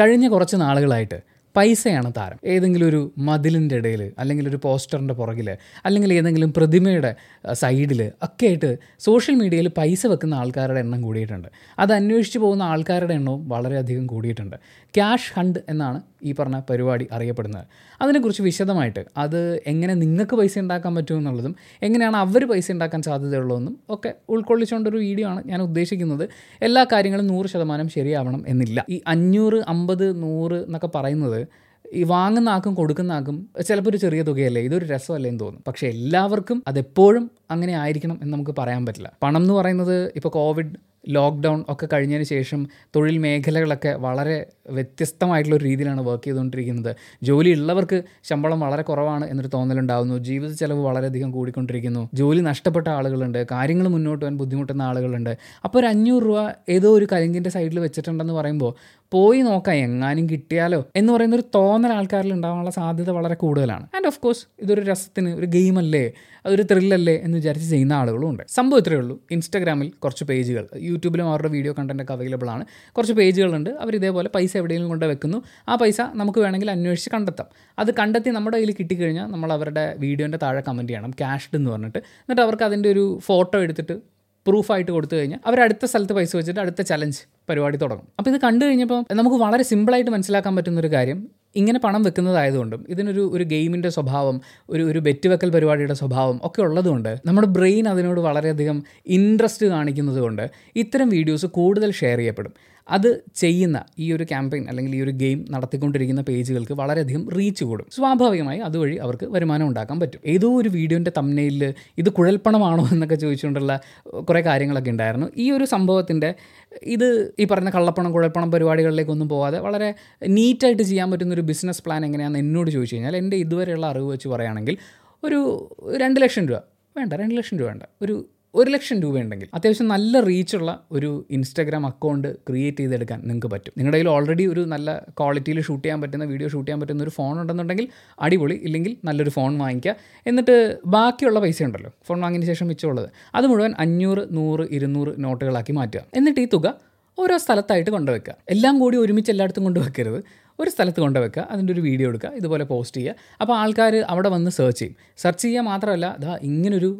കഴിഞ്ഞ കുറച്ച് നാളുകളായിട്ട് പൈസയാണ് താരം. ഏതെങ്കിലും ഒരു മതിലിന്റെ ഇടയിൽ അല്ലെങ്കിൽ ഒരു പോസ്റ്ററിന്റെ പുറകിൽ അല്ലെങ്കിൽ ഏതെങ്കിലും പ്രതിമയുടെ സൈഡിൽ ഒക്കെ ആയിട്ട് സോഷ്യൽ മീഡിയയിൽ പൈസ വെക്കുന്ന ആൾക്കാരുടെ എണ്ണം കൂടിയിട്ടുണ്ട്. അത് അന്വേഷിച്ച് പോകുന്ന ആൾക്കാരുടെ എണ്ണവും വളരെയധികം കൂടിയിട്ടുണ്ട്. ക്യാഷ് ഹണ്ട് എന്നാണ് ഈ പറഞ്ഞ പരിപാടി അറിയപ്പെടുന്നത്. അതിനെക്കുറിച്ച് വിശദമായിട്ട് അത് എങ്ങനെ നിങ്ങൾക്ക് പൈസ ഉണ്ടാക്കാൻ പറ്റുമെന്നുള്ളതും എങ്ങനെയാണ് അവർ പൈസ ഉണ്ടാക്കാൻ സാധ്യതയുള്ളതെന്നും ഒക്കെ ഉൾക്കൊള്ളിച്ചുകൊണ്ടൊരു വീഡിയോ ആണ് ഞാൻ ഉദ്ദേശിക്കുന്നത്. എല്ലാ കാര്യങ്ങളും നൂറ് ശതമാനം ശരിയാവണം എന്നില്ല. ഈ അഞ്ഞൂറ് അമ്പത് നൂറ് എന്നൊക്കെ പറയുന്നത് ഈ വാങ്ങുന്ന ആക്കും കൊടുക്കുന്ന ആക്കും ചിലപ്പോൾ ഒരു ചെറിയ തുകയല്ലേ? ഇതൊരു രസമല്ലേ എന്ന് തോന്നും. പക്ഷേ എല്ലാവർക്കും അതെപ്പോഴും അങ്ങനെ ആയിരിക്കണം എന്ന് നമുക്ക് പറയാൻ പറ്റില്ല. പണം എന്ന് പറയുന്നത് ഇപ്പോൾ കോവിഡ് ലോക്ക്ഡൗൺ ഒക്കെ കഴിഞ്ഞതിന് ശേഷം തൊഴിൽ മേഖലകളൊക്കെ വളരെ വ്യത്യസ്തമായിട്ടുള്ള ഒരു രീതിയിലാണ് വർക്ക് ചെയ്തുകൊണ്ടിരിക്കുന്നത്. ജോലി ഉള്ളവർക്ക് ശമ്പളം വളരെ കുറവാണ് എന്നൊരു തോന്നലുണ്ടാകുന്നു ജീവിത ചെലവ് വളരെയധികം കൂടിക്കൊണ്ടിരിക്കുന്നു. ജോലി നഷ്ടപ്പെട്ട ആളുകളുണ്ട്. കാര്യങ്ങൾ മുന്നോട്ട് പോകാൻ ബുദ്ധിമുട്ടുന്ന ആളുകളുണ്ട്. അപ്പോൾ ഒരു അഞ്ഞൂറ് രൂപ ഏതോ ഒരു കരിങ്കിന്റെ സൈഡിൽ വെച്ചിട്ടുണ്ടെന്ന് പറയുമ്പോൾ പോയി നോക്കാം എങ്ങാനും കിട്ടിയാലോ എന്ന് പറയുന്ന ഒരു തോന്നൽ ആൾക്കാരിൽ ഉണ്ടാകാനുള്ള സാധ്യത വളരെ കൂടുതലാണ്. ആൻഡ് ഓഫ് കോഴ്സ് ഇതൊരു രസത്തിന് ഒരു ഗെയിം അല്ലേ? അതൊരു ത്രില്ലല്ലേ എന്ന് വിചാരിച്ച് ചെയ്യുന്ന ആളുകളും ഉണ്ട്. സംഭവം ഇത്രയേ ഉള്ളൂ. ഇൻസ്റ്റാഗ്രാമിൽ കുറച്ച് പേജുകൾ യൂട്യൂബിലും അവരുടെ വീഡിയോ കണ്ടന്റ് ഒക്കെ അവൈലബിൾ ആണ്. കുറച്ച് പേജുകളുണ്ട്. അവർ ഇതേപോലെ പൈസ എവിടെയെങ്കിലും കൊണ്ട് വെക്കുന്നു. ആ പൈസ നമുക്ക് വേണമെങ്കിൽ അന്വേഷിച്ച് കണ്ടെത്താം. അത് കണ്ടെത്തി നമ്മുടെ കയ്യിൽ കിട്ടിക്കഴിഞ്ഞാൽ നമ്മൾ അവരുടെ വീഡിയോന്റെ താഴെ കമന്റ് ചെയ്യണം. ക്യാഷ്ഡ് എന്ന് പറഞ്ഞിട്ട്. എന്നിട്ട് അവർക്ക് അതിന്റെ ഒരു ഫോട്ടോ എടുത്തിട്ട് പ്രൂഫായിട്ട് കൊടുത്തു കഴിഞ്ഞാൽ അവർ അടുത്ത സ്ഥലത്ത് പൈസ വെച്ചിട്ട് അടുത്ത ചലഞ്ച് പരിപാടി തുടങ്ങും. അപ്പോൾ ഇത് കണ്ടു കഴിഞ്ഞപ്പോൾ നമുക്ക് വളരെ സിമ്പിളായിട്ട് മനസ്സിലാക്കാൻ പറ്റുന്ന ഒരു കാര്യം ഇങ്ങനെ പണം വെക്കുന്നതായതുകൊണ്ടും ഇതിനൊരു ഒരു ഗെയിമിന്റെ സ്വഭാവം ഒരു ഒരു ബെറ്റ് വെക്കൽ പരിപാടിയുടെ സ്വഭാവം ഒക്കെ ഉള്ളതുകൊണ്ട് നമ്മുടെ ബ്രെയിൻ അതിനോട് വളരെയധികം ഇൻട്രസ്റ്റ് കാണിക്കുന്നത് കൊണ്ട് ഇത്തരം വീഡിയോസ് കൂടുതൽ ഷെയർ ചെയ്യപ്പെടും. അത് ചെയ്യുന്ന ഈ ഒരു ക്യാമ്പയിൻ അല്ലെങ്കിൽ ഈ ഒരു ഗെയിം നടത്തിക്കൊണ്ടിരിക്കുന്ന പേജുകൾക്ക് വളരെയധികം റീച്ച് കൂടും. സ്വാഭാവികമായി അതുവഴി അവർക്ക് വരുമാനം ഉണ്ടാക്കാൻ പറ്റും. ഏതോ ഒരു വീഡിയോന്റെ തമ്മനയിൽ ഇത് കുഴൽപ്പണമാണോ എന്നൊക്കെ ചോദിച്ചുകൊണ്ടുള്ള കുറേ കാര്യങ്ങളൊക്കെ ഉണ്ടായിരുന്നു. ഈ ഒരു സംഭവത്തിന്റെ ഇത് ഈ പറഞ്ഞ കള്ളപ്പണം കുഴൽപ്പണം പരിപാടികളിലേക്കൊന്നും പോകാതെ വളരെ നീറ്റായിട്ട് ചെയ്യാൻ പറ്റുന്ന ഒരു ബിസിനസ് പ്ലാൻ എങ്ങനെയാണെന്ന് എന്നോട് ചോദിച്ചു കഴിഞ്ഞാൽ എന്റെ ഇതുവരെയുള്ള അറിവ് വെച്ച് പറയുകയാണെങ്കിൽ ഒരു രണ്ട് ലക്ഷം രൂപ വേണ്ട രണ്ട് ലക്ഷം രൂപ വേണ്ട. ഒരു ഒരു ലക്ഷം രൂപയുണ്ടെങ്കിൽ അത്യാവശ്യം നല്ല റീച്ചുള്ള ഒരു ഇൻസ്റ്റാഗ്രാം അക്കൗണ്ട് ക്രിയേറ്റ് ചെയ്തെടുക്കാൻ നിങ്ങൾക്ക് പറ്റും. നിങ്ങളുടെ കയ്യിൽ ഓൾറെഡി ഒരു നല്ല ക്വാളിറ്റിയിൽ ഷൂട്ട് ചെയ്യാൻ പറ്റുന്ന വീഡിയോ ഷൂട്ട് ചെയ്യാൻ പറ്റുന്ന ഒരു ഫോൺ ഉണ്ടെന്നുണ്ടെങ്കിൽ അടിപൊളി. ഇല്ലെങ്കിൽ നല്ലൊരു ഫോൺ വാങ്ങിക്കുക എന്നിട്ട് ബാക്കിയുള്ള പൈസ ഉണ്ടല്ലോ ഫോൺ വാങ്ങിയതിന് ശേഷം മിച്ചമുള്ളത്. അത് മുഴുവൻ അഞ്ഞൂറ് നൂറ് ഇരുന്നൂറ് നോട്ടുകളാക്കി മാറ്റുക. എന്നിട്ട് ഈ തുക ഓരോ സ്ഥലത്തായിട്ട് കൊണ്ടുവയ്ക്കുക. എല്ലാം കൂടി ഒരുമിച്ച് എല്ലായിടത്തും കൊണ്ടുവെക്കരുത് ഒരു സ്ഥലത്ത് കൊണ്ടുവെക്കുക അതിന്റെ ഒരു വീഡിയോ എടുക്കുക ഇതുപോലെ പോസ്റ്റ് ചെയ്യുക. അപ്പോൾ ആൾക്കാർ അവിടെ വന്ന് സെർച്ച് ചെയ്യും. സെർച്ച് ചെയ്യുക മാത്രമല്ല അതാ ഇങ്ങനൊരു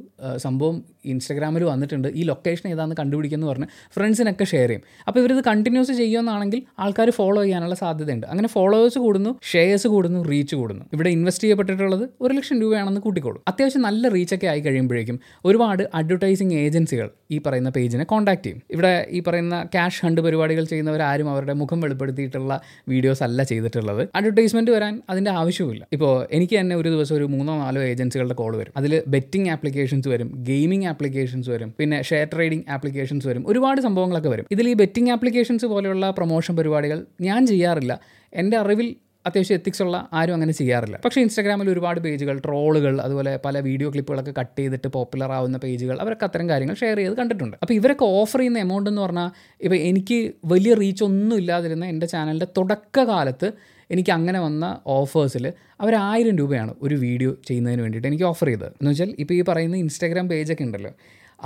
സംഭവം ഇൻസ്റ്റാഗ്രാമിൽ വന്നിട്ടുണ്ട്. ഈ ലൊക്കേഷൻ ഏതാണെന്ന് കണ്ടുപിടിക്കുമെന്ന് പറഞ്ഞ് ഫ്രണ്ട്സിനൊക്കെ ഷെയർ ചെയ്യും. അപ്പോൾ ഇവരിത് കണ്ടിന്യൂസ് ചെയ്യുമെന്നാണെങ്കിൽ ആൾക്കാർ ഫോളോ ചെയ്യാനുള്ള സാധ്യതയുണ്ട്. അങ്ങനെ ഫോളോവേഴ്സ് കൂടുന്നു ഷെയർസ് കൂടുന്നു റീച്ച് കൂടുന്നു. ഇവിടെ ഇൻവെസ്റ്റ് ചെയ്യപ്പെട്ടിട്ടുള്ളത് ഒരു ലക്ഷം രൂപയാണെന്ന് കൂട്ടിക്കോളും. അത്യാവശ്യം നല്ല റീച്ചൊക്കെ ആയി കഴിയുമ്പോഴേക്കും ഒരുപാട് അഡ്വർടൈസിങ് ഏജൻസികൾ ഈ പറയുന്ന പേജിനെ കോൺടാക്ട് ചെയ്യും. ഇവിടെ ഈ പറയുന്ന ക്യാഷ് ഹണ്ട് പരിപാടികൾ ചെയ്യുന്നവരാരും അവരുടെ മുഖം വെളിപ്പെടുത്തിയിട്ടുള്ള വീഡിയോസ് അല്ല ചെയ്തിട്ടുള്ളത്. അഡ്വർടൈസ്മെന്റ് വരാൻ അതിന്റെ ആവശ്യമില്ല ഇപ്പോൾ എനിക്ക് തന്നെ ഒരു ദിവസം ഒരു മൂന്നോ നാലോ ഏജൻസികളുടെ കോൾ വരും. അതിൽ ബെറ്റിംഗ് ആപ്ലിക്കേഷൻസ് വരും ഗെയിമിംഗ് ആപ്ലിക്കേഷൻസ് വരും പിന്നെ ഷെയർ ട്രേഡിംഗ് ആപ്ലിക്കേഷൻസ് വരും. ഒരുപാട് സംഭവങ്ങളൊക്കെ വരും. ഇതിൽ ഈ ബെറ്റിംഗ് ആപ്ലിക്കേഷൻസ് പോലെയുള്ള പ്രൊമോഷൻ പരിപാടികൾ ഞാൻ ചെയ്യാറില്ല. എന്റെ അറിവിൽ അത്യാവശ്യം എത്തിക്സുള്ള ആരും അങ്ങനെ ചെയ്യാറില്ല. പക്ഷേ ഇൻസ്റ്റാഗ്രാമിൽ ഒരുപാട് പേജുകൾ ട്രോളുകൾ അതുപോലെ പല വീഡിയോ ക്ലിപ്പുകളൊക്കെ കട്ട് ചെയ്തിട്ട് പോപ്പുലർ ആവുന്ന പേജുകൾ അവരൊക്കെ അത്തരം കാര്യങ്ങൾ ഷെയർ ചെയ്ത് കണ്ടിട്ടുണ്ട്. അപ്പോൾ ഇവരൊക്കെ ഓഫർ ചെയ്യുന്ന എമൗണ്ട് എന്ന് പറഞ്ഞാൽ ഇപ്പോൾ എനിക്ക് വലിയ റീച്ച് ഒന്നും ഇല്ലാതിരുന്ന എന്റെ ചാനലിന്റെ തുടക്കകാലത്ത് എനിക്ക് അങ്ങനെ വന്ന ഓഫേഴ്സിൽ അവർ ആയിരം രൂപയാണ് ഒരു വീഡിയോ ചെയ്യുന്നതിന് വേണ്ടിയിട്ട് എനിക്ക് ഓഫർ ചെയ്തത്. എന്ന് വെച്ചാൽ ഇപ്പോൾ ഈ പറയുന്ന ഇൻസ്റ്റാഗ്രാം പേജൊക്കെ ഉണ്ടല്ലോ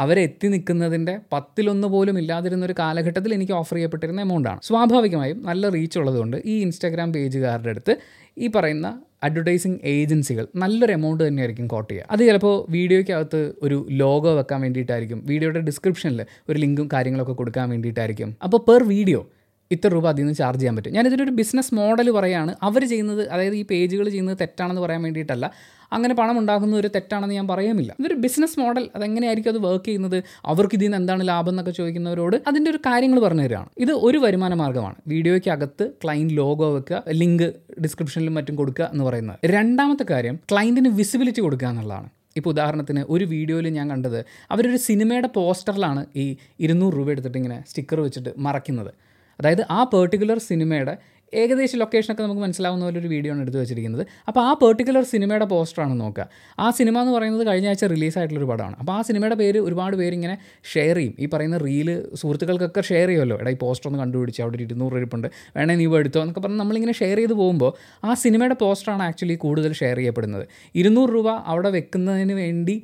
അവരെത്തി നിൽക്കുന്നതിന്റെ പത്തിലൊന്ന് പോലും ഇല്ലാതിരുന്ന ഒരു കാലഘട്ടത്തിൽ എനിക്ക് ഓഫർ ചെയ്യപ്പെട്ടിരുന്ന എമൗണ്ടാണ് സ്വാഭാവികമായും നല്ല റീച്ച് ഉള്ളതുകൊണ്ട് ഈ ഇൻസ്റ്റാഗ്രാം പേജുകാരുടെ അടുത്ത് ഈ പറയുന്ന അഡ്വർടൈസിങ് ഏജൻസികൾ നല്ലൊരു എമൗണ്ട് തന്നെയായിരിക്കും കോട്ട് ചെയ്യുക. അത് ചിലപ്പോൾ വീഡിയോയ്ക്കകത്ത് ഒരു ലോഗോ വെക്കാൻ വേണ്ടിയിട്ടായിരിക്കും വീഡിയോയുടെ ഡിസ്ക്രിപ്ഷനിൽ ഒരു ലിങ്കും കാര്യങ്ങളൊക്കെ കൊടുക്കാൻ വേണ്ടിയിട്ടായിരിക്കും. അപ്പോൾ പെർ വീഡിയോ ഇത്ര രൂപ അതിൽ നിന്ന് ചാർജ് ചെയ്യാൻ പറ്റും. ഞാനിതിന്റെ ഒരു ബിസിനസ് മോഡൽ പറയുകയാണ്. അവർ ചെയ്യുന്നത് അതായത് ഈ പേജുകൾ ചെയ്യുന്നത് തെറ്റാണെന്ന് പറയാൻ വേണ്ടിയിട്ടല്ല. അങ്ങനെ പണം ഉണ്ടാക്കുന്ന ഒരു തെറ്റാണെന്ന് ഞാൻ പറയുമില്ല ഇതൊരു ബിസിനസ് മോഡൽ അതെങ്ങനെയായിരിക്കും അത് വർക്ക് ചെയ്യുന്നത്? അവർക്ക് ഇതിൽ നിന്ന് എന്താണ് ലാഭം എന്നൊക്കെ ചോദിക്കുന്നവരോട് അതിന്റെ ഒരു കാര്യങ്ങൾ പറഞ്ഞു തരികയാണ്. ഇത് ഒരു വരുമാന മാർഗമാണ്. വീഡിയോയ്ക്ക് അകത്ത് ക്ലൈന്റ് ലോഗോ വെക്കുക ലിങ്ക് ഡിസ്ക്രിപ്ഷനിലും മറ്റും കൊടുക്കുക എന്ന് പറയുന്നത്. രണ്ടാമത്തെ കാര്യം ക്ലൈന്റിന് വിസിബിലിറ്റി കൊടുക്കുക എന്നുള്ളതാണ്. ഇപ്പോൾ ഉദാഹരണത്തിന് ഒരു വീഡിയോയിൽ ഞാൻ കണ്ടത് അവരൊരു സിനിമയുടെ പോസ്റ്ററിലാണ് ഈ ഇരുന്നൂറ് രൂപ എടുത്തിട്ട് ഇങ്ങനെ സ്റ്റിക്കർ വെച്ചിട്ട് മറയ്ക്കുന്നത്. അതായത് ആ പെർട്ടിക്കുലർ സിനിമയുടെ ഏകദേശം ലൊക്കേഷനൊക്കെ നമുക്ക് മനസ്സിലാവുന്ന പോലെ ഒരു വീഡിയോ ആണ് എടുത്ത് വെച്ചിരിക്കുന്നത്. അപ്പോൾ ആ പെർട്ടിക്കുലർ സിനിമയുടെ പോസ്റ്ററാണ് നോക്കുക. ആ സിനിമ എന്ന് പറയുന്നത് കഴിഞ്ഞ ആഴ്ച റിലീസായിട്ടുള്ളൊരു പടമാണ്. അപ്പോൾ ആ സിനിമയുടെ പേര് ഒരുപാട് പേര് ഇങ്ങനെ ഷെയർ ചെയ്യും. ഈ പറയുന്ന റീൽ സുഹൃത്തുക്കൾക്കൊക്കെ ഷെയർ ചെയ്യുമല്ലോ. എടാ ഈ പോസ്റ്റർ ഒന്ന് കണ്ടുപിടിച്ച് അവിടെ ഒരു ഇരുന്നൂറ് ഇരിപ്പുണ്ട് വേണേ നീ എടുത്തോ എന്നൊക്കെ പറഞ്ഞ് നമ്മളിങ്ങനെ ഷെയർ ചെയ്ത് പോകുമ്പോൾ ആ സിനിമയുടെ പോസ്റ്ററാണ് ആക്ച്വലി കൂടുതൽ ഷെയർ ചെയ്യപ്പെടുന്നത്. ഇരുന്നൂറ് രൂപ അവിടെ വെക്കുന്നതിന് വേണ്ടി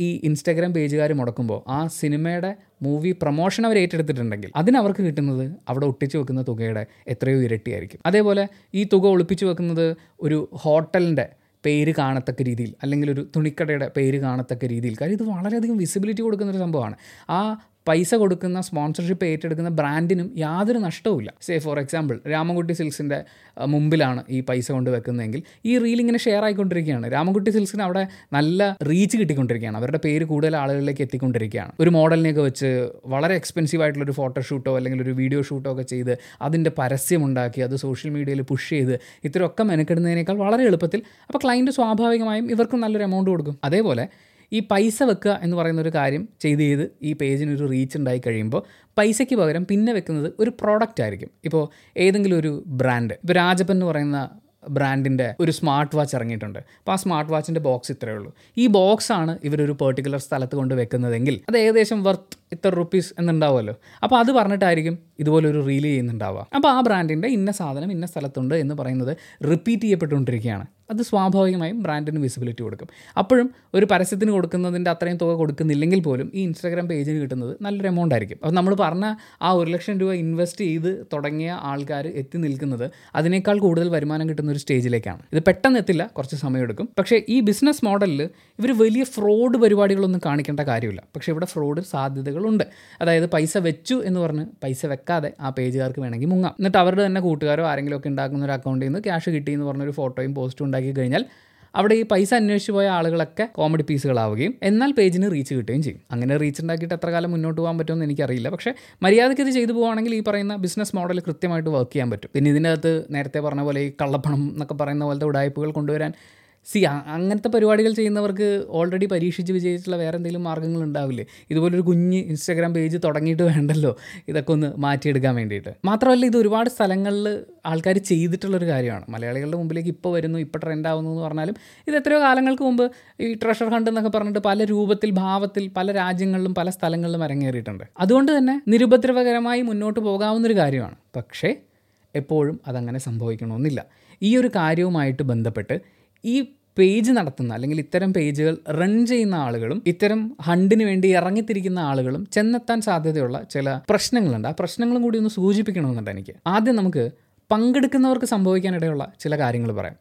ഈ ഇൻസ്റ്റാഗ്രാം പേജുകാർ മുടക്കുമ്പോൾ ആ സിനിമയുടെ മൂവി പ്രൊമോഷൻ അവർ ഏറ്റെടുത്തിട്ടുണ്ടെങ്കിൽ അതിന് അവർക്ക് കിട്ടുന്നത് അവിടെ ഒട്ടിച്ചു വെക്കുന്ന തുകയുടെ എത്രയോ ഇരട്ടിയായിരിക്കും. അതേപോലെ ഈ തുക ഒളിപ്പിച്ചു വെക്കുന്നത് ഒരു ഹോട്ടലിന്റെ പേര് കാണത്തക്ക രീതിയിൽ അല്ലെങ്കിൽ ഒരു തുണിക്കടയുടെ പേര് കാണത്തക്ക രീതിയിൽ. കാര്യം ഇത് വളരെയധികം വിസിബിലിറ്റി കൊടുക്കുന്ന ഒരു സംഭവമാണ്. ആ പൈസ കൊടുക്കുന്ന സ്പോൺസർഷിപ്പ് ഏറ്റെടുക്കുന്ന ബ്രാൻഡിനും യാതൊരു നഷ്ടവുമില്ല. സേ ഫോർ എക്സാമ്പിൾ രാമൻകുട്ടി സിൽക്സിന്റെ മുമ്പിലാണ് ഈ പൈസ കൊണ്ട് വെക്കുന്നതെങ്കിൽ ഈ റീൽ ഇങ്ങനെ ഷെയർ ആയിക്കൊണ്ടിരിക്കുകയാണ്. രാമൻകുട്ടി സിൽക്സിന് അവിടെ നല്ല റീച്ച് കിട്ടിക്കൊണ്ടിരിക്കുകയാണ്. അവരുടെ പേര് കൂടുതൽ ആളുകളിലേക്ക് എത്തിക്കൊണ്ടിരിക്കുകയാണ്. ഒരു മോഡലിനെയൊക്കെ വെച്ച് വളരെ എക്സ്പെൻസീവ് ആയിട്ടുള്ള ഒരു ഫോട്ടോഷൂട്ടോ അല്ലെങ്കിൽ ഒരു വീഡിയോ ഷൂട്ടോ ഒക്കെ ചെയ്ത് അതിന്റെ പരസ്യമുണ്ടാക്കി അത് സോഷ്യൽ മീഡിയയിൽ പുഷ് ചെയ്ത് ഇത്തരമൊക്കെ മെനക്കെടുന്നതിനേക്കാൾ വളരെ എളുപ്പത്തിൽ അപ്പോൾ ക്ലയന്റ് സ്വാഭാവികമായും ഇവർക്ക് നല്ലൊരു എമൗണ്ട് കൊടുക്കും. അതേപോലെ ഈ പൈസ വെക്കുക എന്ന് പറയുന്ന ഒരു കാര്യം ചെയ്ത് ചെയ്ത് ഈ പേജിന് ഒരു റീച്ച് ഉണ്ടായി കഴിയുമ്പോൾ പൈസയ്ക്ക് പകരം പിന്നെ വെക്കുന്നത് ഒരു പ്രോഡക്റ്റ് ആയിരിക്കും. ഇപ്പോൾ ഏതെങ്കിലും ഒരു ബ്രാൻഡ് ഇപ്പോൾ രാജപ്പൻ എന്ന് പറയുന്ന ബ്രാൻഡിന്റെ ഒരു സ്മാർട്ട് വാച്ച് ഇറങ്ങിയിട്ടുണ്ട്. അപ്പോൾ ആ സ്മാർട്ട് വാച്ചിന്റെ ബോക്സ് ഇത്രയേ ഉള്ളൂ. ഈ ബോക്സ് ആണ് ഇവരൊരു പെർട്ടിക്കുലർ സ്ഥലത്ത് കൊണ്ട് വെക്കുന്നതെങ്കിൽ അത് ഏകദേശം വർത്ത് ഇത്ര റുപ്പീസ് എന്നുണ്ടാവുമല്ലോ. അപ്പോൾ അത് പറഞ്ഞിട്ടായിരിക്കും ഇതുപോലെ ഒരു റീൽ ചെയ്യുന്നുണ്ടാവുക. അപ്പോൾ ആ ബ്രാൻഡിന്റെ ഇന്ന സാധനം ഇന്ന സ്ഥലത്തുണ്ട് എന്ന് പറയുന്നത് റിപ്പീറ്റ് ചെയ്യപ്പെട്ടുകൊണ്ടിരിക്കുകയാണ്. അത് സ്വാഭാവികമായും ബ്രാൻഡിന് വിസിബിലിറ്റി കൊടുക്കും. അപ്പോഴും ഒരു പരസ്യത്തിന് കൊടുക്കുന്നതിന്റെ അത്രയും തുക കൊടുക്കുന്നില്ലെങ്കിൽ പോലും ഈ ഇൻസ്റ്റാഗ്രാം പേജിന് കിട്ടുന്നത് നല്ലൊരു എമൗണ്ട് ആയിരിക്കും. അപ്പോൾ നമ്മൾ പറഞ്ഞ ആ ഒരു ലക്ഷം രൂപ ഇൻവെസ്റ്റ് ചെയ്ത് തുടങ്ങിയ ആൾക്കാർ എത്തി നിൽക്കുന്നത് അതിനേക്കാൾ കൂടുതൽ വരുമാനം കിട്ടുന്ന ഒരു സ്റ്റേജിലേക്കാണ് ഇത് പെട്ടെന്ന് എത്തില്ല കുറച്ച് സമയമെടുക്കും. പക്ഷേ ഈ ബിസിനസ് മോഡലിൽ ഇവർ വലിയ ഫ്രോഡ് പരിപാടികളൊന്നും കാണിക്കേണ്ട കാര്യമില്ല. പക്ഷേ ഇവിടെ ഫ്രോഡ് സാധ്യതകളുണ്ട്. അതായത് പൈസ വെച്ചു എന്ന് പറഞ്ഞ് പൈസ വെക്കാതെ ആ പേജുകാർക്ക് വേണമെങ്കിൽ മുങ്ങാം. എന്നിട്ട് അവരുടെ തന്നെ കൂട്ടുകാരോ ആരെങ്കിലും ഒക്കെ ഉണ്ടാക്കുന്ന ഒരു അക്കൗണ്ടിൽ നിന്ന് ക്യാഷ് കിട്ടി എന്ന് പറഞ്ഞൊരു ഫോട്ടോയും പോസ്റ്റും ഉണ്ടാക്കി കഴിഞ്ഞാൽ അവിടെ ഈ പൈസ അന്വേഷിച്ച് പോയ ആളുകളൊക്കെ കോമഡി പീസുകളാവുകയും എന്നാൽ പേജിന് റീച്ച് കിട്ടുകയും ചെയ്യും. അങ്ങനെ റീച്ച് ഉണ്ടാക്കിയിട്ട് എത്ര കാലം മുന്നോട്ട് പോകാൻ പറ്റുമെന്ന് എനിക്കറിയില്ല. പക്ഷേ മര്യാദയ്ക്ക് ഇത് ചെയ്തു പോകുകയാണെങ്കിൽ ഈ പറയുന്ന ബിസിനസ് മോഡൽ കൃത്യമായിട്ട് വർക്ക് ചെയ്യാൻ പറ്റും. പിന്നെ ഇതിനകത്ത് നേരത്തെ പറഞ്ഞ പോലെ ഈ കള്ളപ്പണം എന്നൊക്കെ പറയുന്ന പോലത്തെ ഉടായ്പകൾ കൊണ്ടുവരാൻ സി അങ്ങനത്തെ പരിപാടികൾ ചെയ്യുന്നവർക്ക് ഓൾറെഡി പരീക്ഷിച്ച് വിജയിച്ചിട്ടുള്ള വേറെ എന്തെങ്കിലും മാർഗങ്ങൾ ഉണ്ടാവില്ലേ? ഇതുപോലൊരു കുഞ്ഞ് ഇൻസ്റ്റാഗ്രാം പേജ് തുടങ്ങിയിട്ട് വേണ്ടല്ലോ? ഇതൊക്കെ ഒന്ന് മാറ്റിയെടുക്കാൻ വേണ്ടിയിട്ട്. മാത്രമല്ല ഇത് ഒരുപാട് സ്ഥലങ്ങളിൽ ആൾക്കാർ ചെയ്തിട്ടുള്ളൊരു കാര്യമാണ്. മലയാളികളുടെ മുമ്പിലേക്ക് ഇപ്പോൾ വരുന്നു ഇപ്പോൾ ട്രെൻഡ് ആവുന്നു എന്ന് പറഞ്ഞാലും ഇത് എത്രയോ കാലങ്ങൾക്ക് മുമ്പ് ഈ ട്രഷർ ഹണ്ട് എന്നൊക്കെ പറഞ്ഞിട്ട് പല രൂപത്തിൽ ഭാവത്തിൽ പല രാജ്യങ്ങളിലും പല സ്ഥലങ്ങളിലും അരങ്ങേറിയിട്ടുണ്ട്. അതുകൊണ്ട് തന്നെ നിരുപദ്രവകരമായി മുന്നോട്ട് പോകാവുന്നൊരു കാര്യമാണ്. പക്ഷേ എപ്പോഴും അതങ്ങനെ സംഭവിക്കണമെന്നില്ല. ഈ ഒരു കാര്യവുമായിട്ട് ബന്ധപ്പെട്ട് ഈ പേജ് നടത്തുന്ന അല്ലെങ്കിൽ ഇത്തരം പേജുകൾ റൺ ചെയ്യുന്ന ആളുകളും ഇത്തരം ഹണ്ടിന് വേണ്ടി ഇറങ്ങിത്തിരിക്കുന്ന ആളുകളും ചെന്നെത്താൻ സാധ്യതയുള്ള ചില പ്രശ്നങ്ങളുണ്ട്. ആ പ്രശ്നങ്ങളും കൂടി ഒന്ന് സൂചിപ്പിക്കണമെന്നുണ്ട് എനിക്ക്. ആദ്യം നമുക്ക് പങ്കെടുക്കുന്നവർക്ക് സംഭവിക്കാനിടയുള്ള ചില കാര്യങ്ങൾ പറയാം.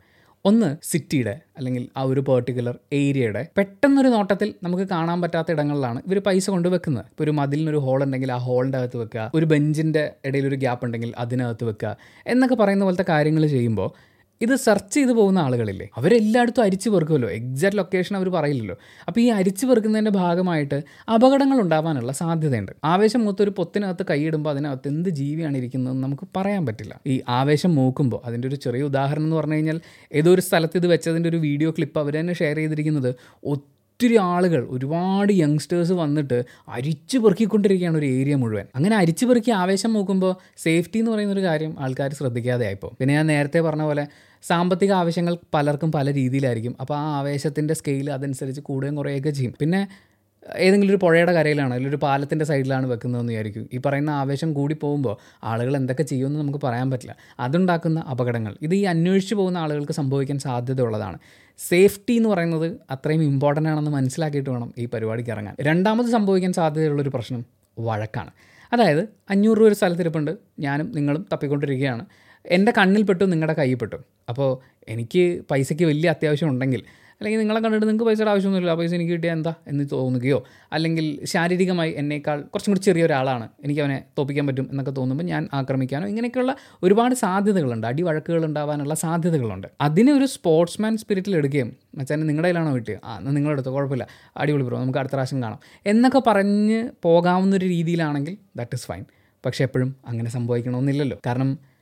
ഒന്ന് സിറ്റിയുടെ അല്ലെങ്കിൽ ആ ഒരു പെർട്ടിക്കുലർ ഏരിയയുടെ പെട്ടെന്നൊരു നോട്ടത്തിൽ നമുക്ക് കാണാൻ പറ്റാത്ത ഇടങ്ങളിലാണ് ഇവർ പൈസ കൊണ്ട് വെക്കുന്നത്. ഇപ്പോൾ ഒരു മതിലിനൊരു ഹോൾ ഉണ്ടെങ്കിൽ ആ ഹോളിന്റെ അകത്ത് വെക്കുക. ഒരു ബെഞ്ചിന്റെ ഇടയിൽ ഒരു ഗ്യാപ്പ് ഉണ്ടെങ്കിൽ അതിനകത്ത് വെക്കുക. എന്നൊക്കെ പറയുന്ന പോലത്തെ കാര്യങ്ങൾ ചെയ്യുമ്പോൾ ഇത് സെർച്ച് ചെയ്ത് പോകുന്ന ആളുകളില്ലേ? അവരെല്ലായിടത്തും അരിച്ചു പെറുക്കുമല്ലോ. എക്സാക്ട് ലൊക്കേഷൻ അവർ പറയില്ലല്ലോ. അപ്പോൾ ഈ അരിച്ചു പെറുക്കുന്നതിന്റെ ഭാഗമായിട്ട് അപകടങ്ങൾ ഉണ്ടാവാനുള്ള സാധ്യതയുണ്ട്. ആവേശം മൂത്തൊരു പൊത്തിനകത്ത് കൈയിടുമ്പോൾ അതിനകത്ത് എന്ത് ജീവിയാണ് ഇരിക്കുന്നതെന്ന് നമുക്ക് പറയാൻ പറ്റില്ല. ഈ ആവേശം മൂക്കുമ്പോൾ അതിന്റെ ഒരു ചെറിയ ഉദാഹരണം എന്ന് പറഞ്ഞു കഴിഞ്ഞാൽ ഏതോ ഒരു സ്ഥലത്ത് ഇത് വെച്ചതിന്റെ ഒരു വീഡിയോ ക്ലിപ്പ് അവർ തന്നെ ഷെയർ ചെയ്തിരിക്കുന്നത് ആളുകൾ ഒരുപാട് യങ്സ്റ്റേഴ്സ് വന്നിട്ട് അരിച്ചു പെറുക്കിക്കൊണ്ടിരിക്കുകയാണ് ഒരു ഏരിയ മുഴുവൻ. അങ്ങനെ അരിച്ചു പെറുക്കി ആവേശം നോക്കുമ്പോൾ സേഫ്റ്റി എന്ന് പറയുന്നൊരു കാര്യം ആൾക്കാർ ശ്രദ്ധിക്കാതെ ആയിപ്പോൾ പിന്നെ ഞാൻ നേരത്തെ പറഞ്ഞ പോലെ സാമ്പത്തിക ആവശ്യങ്ങൾ പലർക്കും പല രീതിയിലായിരിക്കും. അപ്പോൾ ആ ആവേശത്തിന്റെ സ്കെയിൽ അതനുസരിച്ച് കൂടുകയും കുറയുകയൊക്കെ ചെയ്യും. പിന്നെ ഏതെങ്കിലും ഒരു പുഴയുടെ കരയിലാണ് അല്ലെങ്കിൽ ഒരു പാലത്തിന്റെ സൈഡിലാണ് വെക്കുന്നതെന്ന് വിചാരിക്കും. ഈ പറയുന്ന ആവേശം കൂടി പോകുമ്പോൾ ആളുകൾ എന്തൊക്കെ ചെയ്യുമെന്ന് നമുക്ക് പറയാൻ പറ്റില്ല. അതുണ്ടാക്കുന്ന അപകടങ്ങൾ. ഇത് ഈ അന്വേഷിച്ച് പോകുന്ന ആളുകൾക്ക് സംഭവിക്കാൻ സാധ്യതയുള്ളതാണ്. സേഫ്റ്റി എന്ന് പറയുന്നത് അത്രയും ഇമ്പോർട്ടന്റ് ആണെന്ന് മനസ്സിലാക്കിയിട്ട് വേണം ഈ പരിപാടിക്ക് ഇറങ്ങാൻ. രണ്ടാമത് സംഭവിക്കാൻ സാധ്യതയുള്ളൊരു പ്രശ്നം വഴക്കാണ്. അതായത് അഞ്ഞൂറ് രൂപ ഒരു സ്ഥലത്തിരിപ്പുണ്ട് ഞാനും നിങ്ങളും തപ്പിക്കൊണ്ടിരിക്കുകയാണ്. എന്റെ കണ്ണിൽപ്പെട്ടു നിങ്ങളുടെ കയ്യിൽപ്പെട്ടു അപ്പോൾ എനിക്ക് പൈസയ്ക്ക് വലിയ അത്യാവശ്യം ഉണ്ടെങ്കിൽ അല്ലെങ്കിൽ നിങ്ങളെ കണ്ടിട്ട് നിങ്ങൾക്ക് പൈസയുടെ ആവശ്യമൊന്നുമില്ല ആ പൈസ എനിക്ക് കിട്ടിയാൽ എന്താ എന്ന് തോന്നുകയോ? അല്ലെങ്കിൽ ശാരീരികമായി എന്നേക്കാൾ കുറച്ചും കൂടി ചെറിയ ഒരാളാണ് എനിക്ക് അവനെ തോപ്പിക്കാൻ പറ്റും എന്നൊക്കെ തോന്നുമ്പോൾ ഞാൻ ആക്രമിക്കാനോ? ഇങ്ങനെയൊക്കെയുള്ള ഒരുപാട് സാധ്യതകളുണ്ട്. അടി വഴക്കുകൾ ഉണ്ടാവാനുള്ള സാധ്യതകളുണ്ട്. അതിനെ ഒരു സ്പോർട്സ്മാൻ സ്പിരിറ്റിൽ എടുക്കുകയും മച്ചാൻ നിങ്ങളുടെ കയ്യിലാണോ കിട്ടിയത്? ആ എന്നാൽ നിങ്ങളെടുത്തോ കുഴപ്പമില്ല. അടിപൊളി ബ്രോ നമുക്ക് അടുത്ത പ്രാവശ്യം കാണാം. എന്നൊക്കെ പറഞ്ഞ് പോകാവുന്നൊരു രീതിയിലാണെങ്കിൽ ദാറ്റ് ഇസ് ഫൈൻ പക്ഷേ എപ്പോഴും അങ്ങനെ സംഭവിക്കണമെന്നില്ലല്ലോ. കാരണം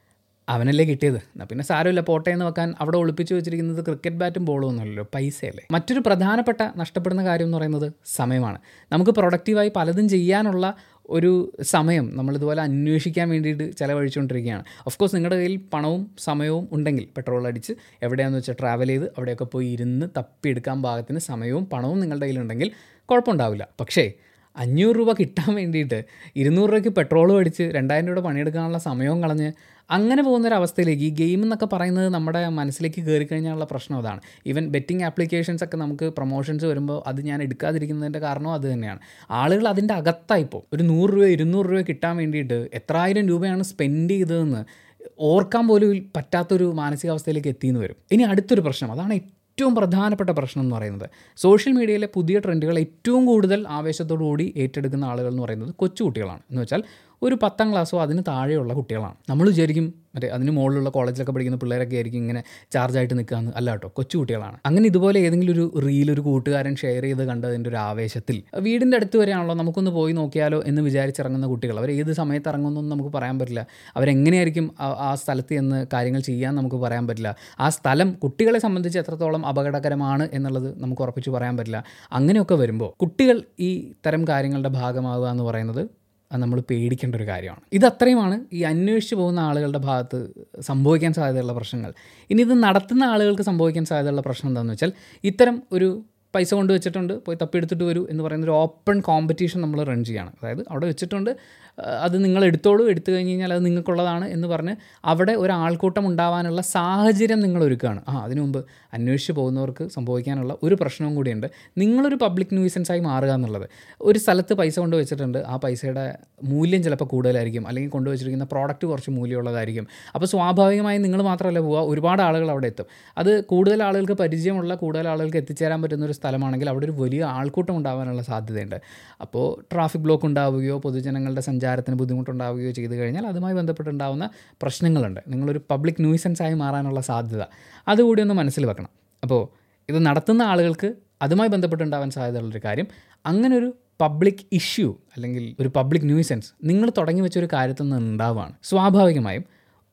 അവനല്ലേ കിട്ടിയത്? എന്നാൽ പിന്നെ സാരമില്ല പോട്ടെ എന്ന് വെക്കാൻ അവിടെ ഒളിപ്പിച്ച് വെച്ചിരിക്കുന്നത് ക്രിക്കറ്റ് ബാറ്റും ബോളും ഒന്നുമല്ലല്ലോ പൈസയല്ലേ? മറ്റൊരു പ്രധാനപ്പെട്ട നഷ്ടപ്പെടുന്ന കാര്യം എന്ന് പറയുന്നത് സമയമാണ്. നമുക്ക് പ്രൊഡക്റ്റീവായി പലതും ചെയ്യാനുള്ള ഒരു സമയം നമ്മളിതുപോലെ അന്വേഷിക്കാൻ വേണ്ടിയിട്ട് ചിലവഴിച്ചുകൊണ്ടിരിക്കുകയാണ്. ഓഫ് കോഴ്സ് നിങ്ങളുടെ കയ്യിൽ പണവും സമയവും ഉണ്ടെങ്കിൽ പെട്രോൾ അടിച്ച് എവിടെയാണെന്ന് വെച്ചാൽ ട്രാവൽ ചെയ്ത് അവിടെയൊക്കെ പോയി ഇരുന്ന് തപ്പിയെടുക്കാൻ ഭാഗത്തിന് സമയവും പണവും നിങ്ങളുടെ കയ്യിലുണ്ടെങ്കിൽ കുഴപ്പമുണ്ടാവില്ല. പക്ഷേ അഞ്ഞൂറ് രൂപ കിട്ടാൻ വേണ്ടിയിട്ട് ഇരുന്നൂറ് രൂപയ്ക്ക് പെട്രോൾ അടിച്ച് രണ്ടായിരം രൂപ പണിയെടുക്കാനുള്ള സമയവും കളഞ്ഞ് അങ്ങനെ പോകുന്നൊരവസ്ഥയിലേക്ക് ഈ ഗെയിം എന്നൊക്കെ പറയുന്നത് നമ്മുടെ മനസ്സിലേക്ക് കയറി കഴിഞ്ഞാലുള്ള പ്രശ്നം അതാണ്. ഈവൻ ബെറ്റിംഗ് ആപ്ലിക്കേഷൻസ് ഒക്കെ നമുക്ക് പ്രൊമോഷൻസ് വരുമ്പോൾ അത് ഞാൻ എടുക്കാതിരിക്കുന്നതിന്റെ കാരണം അത് തന്നെയാണ്. ആളുകൾ അതിന്റെ അകത്തായിപ്പോൾ ഒരു നൂറ് രൂപ ഇരുന്നൂറ് രൂപ കിട്ടാൻ വേണ്ടിയിട്ട് എത്രായിരം രൂപയാണ് സ്പെൻഡ് ചെയ്തതെന്ന് ഓർക്കാൻ പോലും പറ്റാത്തൊരു മാനസികാവസ്ഥയിലേക്ക് എത്തിയെന്ന് വരും. ഇനി അടുത്തൊരു പ്രശ്നം. അതാണ് ഏറ്റവും പ്രധാനപ്പെട്ട പ്രശ്നം എന്ന് പറയുന്നത്. സോഷ്യൽ മീഡിയയിലെ പുതിയ ട്രെൻഡുകൾ ഏറ്റവും കൂടുതൽ ആവേശത്തോടു കൂടി ഏറ്റെടുക്കുന്ന ആളുകൾ എന്ന് പറയുന്നത് കൊച്ചുകുട്ടികളാണ്. എന്ന് വെച്ചാൽ ഒരു പത്താം ക്ലാസ്സോ അതിന് താഴെയുള്ള കുട്ടികളാണ്. നമ്മൾ വിചാരിക്കും മറ്റേ അതിന് മുകളിലുള്ള കോളേജിലൊക്കെ പഠിക്കുന്ന പിള്ളേരൊക്കെ ആയിരിക്കും ഇങ്ങനെ ചാർജായിട്ട് നിൽക്കാമെന്ന് അല്ല കേട്ടോ കൊച്ചു കുട്ടികളാണ്. അങ്ങനെ ഇതുപോലെ ഏതെങ്കിലും ഒരു റീൽ ഒരു കൂട്ടുകാരൻ ഷെയർ ചെയ്ത് കണ്ടതിന്റെ ഒരു ആവേശത്തിൽ വീടിന്റെ അടുത്ത് വരെയാണല്ലോ നമുക്കൊന്ന് പോയി നോക്കിയാലോ എന്ന് വിചാരിച്ചിറങ്ങുന്ന കുട്ടികൾ. അവർ ഏത് സമയത്ത് ഇറങ്ങുമെന്നൊന്നും നമുക്ക് പറയാൻ പറ്റില്ല. അവരെങ്ങനെയായിരിക്കും ആ- സ്ഥലത്ത് എന്ന് കാര്യങ്ങൾ ചെയ്യാൻ നമുക്ക് പറയാൻ പറ്റില്ല. ആ സ്ഥലം കുട്ടികളെ സംബന്ധിച്ച് എത്രത്തോളം അപകടകരമാണ് എന്നുള്ളത് നമുക്ക് ഉറപ്പിച്ച് പറയാൻ പറ്റില്ല. അങ്ങനെയൊക്കെ വരുമ്പോൾ കുട്ടികൾ ഈ തരം കാര്യങ്ങളുടെ ഭാഗമാവുക എന്ന് പറയുന്നത് അത് നമ്മൾ പേടിക്കേണ്ട ഒരു കാര്യമാണ്. ഇത് അത്രയുമാണ് ഈ അന്വേഷിച്ച് പോകുന്ന ആളുകളുടെ ഭാഗത്ത് സംഭവിക്കാൻ സാധ്യതയുള്ള പ്രശ്നങ്ങൾ. ഇനി ഇത് നടത്തുന്ന ആളുകൾക്ക് സംഭവിക്കാൻ സാധ്യതയുള്ള പ്രശ്നം എന്താണെന്ന് വെച്ചാൽ ഇത്തരം ഒരു പൈസ കൊണ്ട് വെച്ചിട്ടുണ്ട് പോയി തപ്പിയെടുത്തിട്ട് വരൂ എന്ന് പറയുന്ന ഒരു ഓപ്പൺ കോമ്പറ്റീഷൻ നമ്മൾ റൺ ചെയ്യുകയാണ് അതായത് അവിടെ വെച്ചിട്ടുണ്ട് അത് നിങ്ങൾ എടുത്തോളൂ എടുത്തു കഴിഞ്ഞ് കഴിഞ്ഞാൽ അത് നിങ്ങൾക്കുള്ളതാണ് എന്ന് പറഞ്ഞ് അവിടെ ഒരു ആൾക്കൂട്ടം ഉണ്ടാവാനുള്ള സാഹചര്യം നിങ്ങൾ ഒരുക്കുകയാണ് ആ അതിനു മുമ്പ് അന്വേഷിച്ച് പോകുന്നവർക്ക് സംഭവിക്കാനുള്ള ഒരു പ്രശ്നവും കൂടിയുണ്ട്. നിങ്ങളൊരു പബ്ലിക് ന്യൂസൻസായി മാറുക എന്നുള്ളത്. ഒരു സ്ഥലത്ത് പൈസ കൊണ്ട് വെച്ചിട്ടുണ്ട്. ആ പൈസയുടെ മൂല്യം ചിലപ്പോൾ കൂടുതലായിരിക്കും. അല്ലെങ്കിൽ കൊണ്ടുവച്ചിരിക്കുന്ന പ്രോഡക്റ്റ് കുറച്ച് മൂല്യമുള്ളതായിരിക്കും. അപ്പോൾ സ്വാഭാവികമായും നിങ്ങൾ മാത്രമല്ല പോവുക. ഒരുപാട് ആളുകൾ അവിടെ എത്തും. അത് കൂടുതൽ ആളുകൾക്ക് പരിചയമുള്ള കൂടുതൽ ആളുകൾക്ക് എത്തിച്ചേരാൻ പറ്റുന്ന ഒരു സ്ഥലമാണെങ്കിൽ അവിടെ ഒരു വലിയ ആൾക്കൂട്ടം ഉണ്ടാവാനുള്ള സാധ്യതയുണ്ട്. അപ്പോൾ ട്രാഫിക് ബ്ലോക്ക് ഉണ്ടാവുകയോ പൊതുജനങ്ങളുടെ സഞ്ചാരത്തിന് ബുദ്ധിമുട്ടുണ്ടാവുകയോ ചെയ്തു കഴിഞ്ഞാൽ അതുമായി ബന്ധപ്പെട്ടുണ്ടാവുന്ന പ്രശ്നങ്ങളുണ്ട്. നിങ്ങളൊരു പബ്ലിക് ന്യൂസൻസായി മാറാനുള്ള സാധ്യത. അതുകൂടി ഒന്ന് മനസ്സിൽ വെക്കണം. അപ്പോൾ ഇത് നടത്തുന്ന ആളുകൾക്ക് അതുമായി ബന്ധപ്പെട്ടുണ്ടാവാൻ സാധ്യതയുള്ളൊരു കാര്യം അങ്ങനൊരു പബ്ലിക് ഇഷ്യൂ അല്ലെങ്കിൽ ഒരു പബ്ലിക് ന്യൂസൻസ് നിങ്ങൾ തുടങ്ങി വെച്ചൊരു കാര്യത്തിൽ നിന്ന് ഉണ്ടാവുകയാണ് സ്വാഭാവികമായും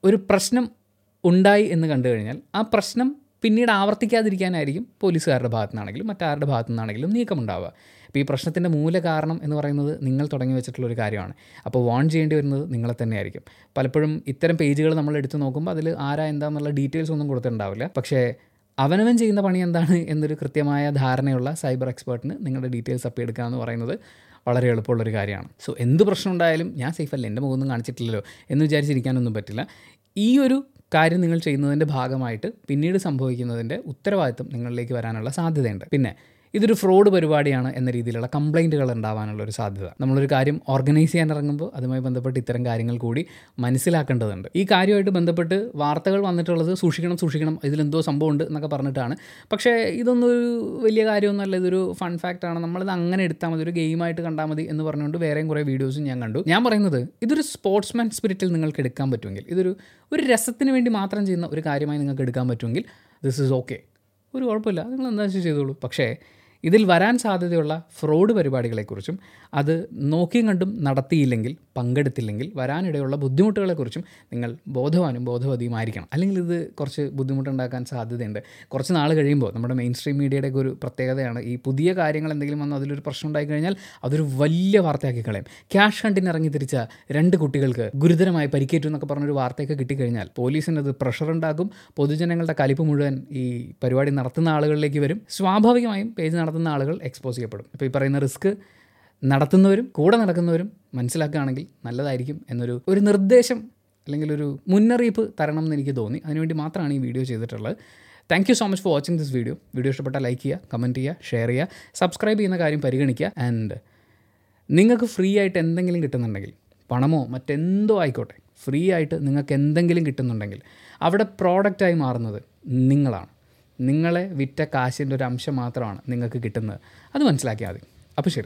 ഒരു പ്രശ്നം ഉണ്ടായി എന്ന് കണ്ടു കഴിഞ്ഞാൽ ആ പ്രശ്നം പിന്നീട് ആവർത്തിക്കാതിരിക്കാനായിരിക്കും പോലീസുകാരുടെ ഭാഗത്തു നിന്നാണെങ്കിലും മറ്റാരുടെ ഭാഗത്തു നിന്നാണെങ്കിലും നീക്കമുണ്ടാവുക. അപ്പോൾ ഈ പ്രശ്നത്തിന്റെ മൂല കാരണം എന്ന് പറയുന്നത് നിങ്ങൾ തുടങ്ങി വെച്ചിട്ടുള്ള ഒരു കാര്യമാണ്. അപ്പോൾ വാൺ ചെയ്യേണ്ടി വരുന്നത് നിങ്ങളെ തന്നെയായിരിക്കും. പലപ്പോഴും ഇത്തരം പേജുകൾ നമ്മൾ എടുത്തു നോക്കുമ്പോൾ അതിൽ ആരാ എന്താണെന്നുള്ള ഡീറ്റെയിൽസ് ഒന്നും കൊടുത്തിട്ടുണ്ടാവില്ല. പക്ഷേ അവനവൻ ചെയ്യുന്ന പണി എന്താണ് എന്നൊരു കൃത്യമായ ധാരണയുള്ള സൈബർ എക്സ്പേർട്ടിന് നിങ്ങളുടെ ഡീറ്റെയിൽസ് അപ്പ് എടുക്കുക എന്ന് പറയുന്നത് വളരെ എളുപ്പമുള്ളൊരു കാര്യമാണ്. സോ എന്ത് പ്രശ്നം ഉണ്ടായാലും ഞാൻ സേഫ് അല്ല എന്റെ മുഖമൊന്നും കാണിച്ചിട്ടില്ലല്ലോ എന്ന് വിചാരിച്ചിരിക്കാനൊന്നും പറ്റില്ല. ഈ ഒരു കാര്യം നിങ്ങൾ ചെയ്യുന്നതിന്റെ ഭാഗമായിട്ട് പിന്നീട് സംഭവിക്കുന്നതിന്റെ ഉത്തരവാദിത്വം നിങ്ങളിലേക്ക് വരാനുള്ള സാധ്യതയുണ്ട്. പിന്നെ ഇതൊരു ഫ്രോഡ് പരിപാടിയാണ് എന്ന രീതിയിലുള്ള കംപ്ലൈന്റുകൾ ഉണ്ടാവാനുള്ള ഒരു സാധ്യത. നമ്മളൊരു കാര്യം ഓർഗനൈസ് ചെയ്യാൻ ഇറങ്ങുമ്പോൾ അതുമായി ബന്ധപ്പെട്ട് ഇത്തരം കാര്യങ്ങൾ കൂടി മനസ്സിലാക്കേണ്ടതുണ്ട്. ഈ കാര്യമായിട്ട് ബന്ധപ്പെട്ട് വാർത്തകൾ വന്നിട്ടുള്ളത് സൂക്ഷിക്കണം സൂക്ഷിക്കണം ഇതിലെന്തോ സംഭവമുണ്ട് എന്നൊക്കെ പറഞ്ഞിട്ടാണ്. പക്ഷേ ഇതൊന്നൊരു വലിയ കാര്യമൊന്നുമല്ല. ഇതൊരു ഫൺ ഫാക്റ്റാണ് നമ്മളിത് അങ്ങനെ എടുത്താൽ മതി. ഒരു ഗെയിമായിട്ട് കണ്ടാൽ മതി എന്ന് പറഞ്ഞുകൊണ്ട് വേറെയും കുറേ വീഡിയോസും ഞാൻ കണ്ടു. ഞാൻ പറയുന്നത് ഇതൊരു സ്പോർട്സ്മാൻ സ്പിരിറ്റിൽ നിങ്ങൾക്ക് എടുക്കാൻ പറ്റുമെങ്കിൽ ഇതൊരു ഒരു രസത്തിന് വേണ്ടി മാത്രം ചെയ്യുന്ന ഒരു കാര്യമായി നിങ്ങൾക്ക് എടുക്കാൻ പറ്റുമെങ്കിൽ ദിസ് ഇസ് ഓക്കെ ഒരു കുഴപ്പമില്ല. നിങ്ങൾ എന്താ ചെയ്തോളൂ. പക്ഷേ ഇതിൽ വരാൻ സാധ്യതയുള്ള ഫ്രോഡ് പരിപാടികളെക്കുറിച്ചും അത് നോക്കിയും കണ്ടും നടത്തിയില്ലെങ്കിൽ പങ്കെടുത്തില്ലെങ്കിൽ വരാനിടയുള്ള ബുദ്ധിമുട്ടുകളെക്കുറിച്ചും നിങ്ങൾ ബോധവാനും ബോധവതിയുമായിരിക്കണം. അല്ലെങ്കിൽ ഇത് കുറച്ച് ബുദ്ധിമുട്ടുണ്ടാക്കാൻ സാധ്യതയുണ്ട്. കുറച്ച് നാൾ കഴിയുമ്പോൾ നമ്മുടെ മെയിൻ സ്ട്രീം മീഡിയയുടെ ഒരു പ്രത്യേകതയാണ് ഈ പുതിയ കാര്യങ്ങൾ എന്തെങ്കിലും വന്ന് അതിലൊരു പ്രശ്നം ഉണ്ടായി കഴിഞ്ഞാൽ അതൊരു വലിയ വാർത്തയാക്കി കളയും. ക്യാഷ് ഹണ്ടിന് ഇറങ്ങി തിരിച്ച രണ്ട് കുട്ടികൾക്ക് ഗുരുതരമായി പരിക്കേറ്റു എന്നൊക്കെ പറഞ്ഞൊരു വാർത്തയൊക്കെ കിട്ടിക്കഴിഞ്ഞാൽ പോലീസിന് അത് പ്രഷർ ഉണ്ടാകും പൊതുജനങ്ങളുടെ കലിപ്പ് മുഴുവൻ ഈ പരിപാടി നടത്തുന്ന ആളുകളിലേക്ക് വരും. സ്വാഭാവികമായും പേജ് നടത്തുന്ന ആളുകൾ എക്സ്പോസ് ചെയ്യപ്പെടും. ഇപ്പോൾ ഈ പറയുന്ന റിസ്ക് നടത്തുന്നവരും കൂടെ നടക്കുന്നവരും മനസ്സിലാക്കുകയാണെങ്കിൽ നല്ലതായിരിക്കും എന്നൊരു ഒരു നിർദ്ദേശം അല്ലെങ്കിൽ ഒരു മുന്നറിയിപ്പ് തരണം എന്ന് എനിക്ക് തോന്നി. അതിനുവേണ്ടി മാത്രമാണ് ഈ വീഡിയോ ചെയ്തിട്ടുള്ളത്. Thank you so much for watching this video video ഇഷ്ടപ്പെട്ടാൽ ലൈക്ക് ചെയ്യുക കമന്റ് ചെയ്യുക ഷെയർ ചെയ്യുക സബ്സ്ക്രൈബ് ചെയ്യുന്ന കാര്യം പരിഗണിക്കുക ആൻഡ് നിങ്ങൾക്ക് ഫ്രീ ആയിട്ട് എന്തെങ്കിലും കിട്ടുന്നുണ്ടെങ്കിൽ പണമോ മറ്റെന്തോ ആയിക്കോട്ടെ ഫ്രീ ആയിട്ട് നിങ്ങൾക്ക് എന്തെങ്കിലും കിട്ടുന്നുണ്ടെങ്കിൽ അവിടെ പ്രോഡക്റ്റായി മാറുന്നത് നിങ്ങളാണ്. നിങ്ങളെ വിറ്റ കാശിന്റെ ഒരു അംശം മാത്രമാണ് നിങ്ങൾക്ക് കിട്ടുന്നത്. അത് മനസ്സിലാക്കിയാൽ മതി. അപ്പോൾ ശരി.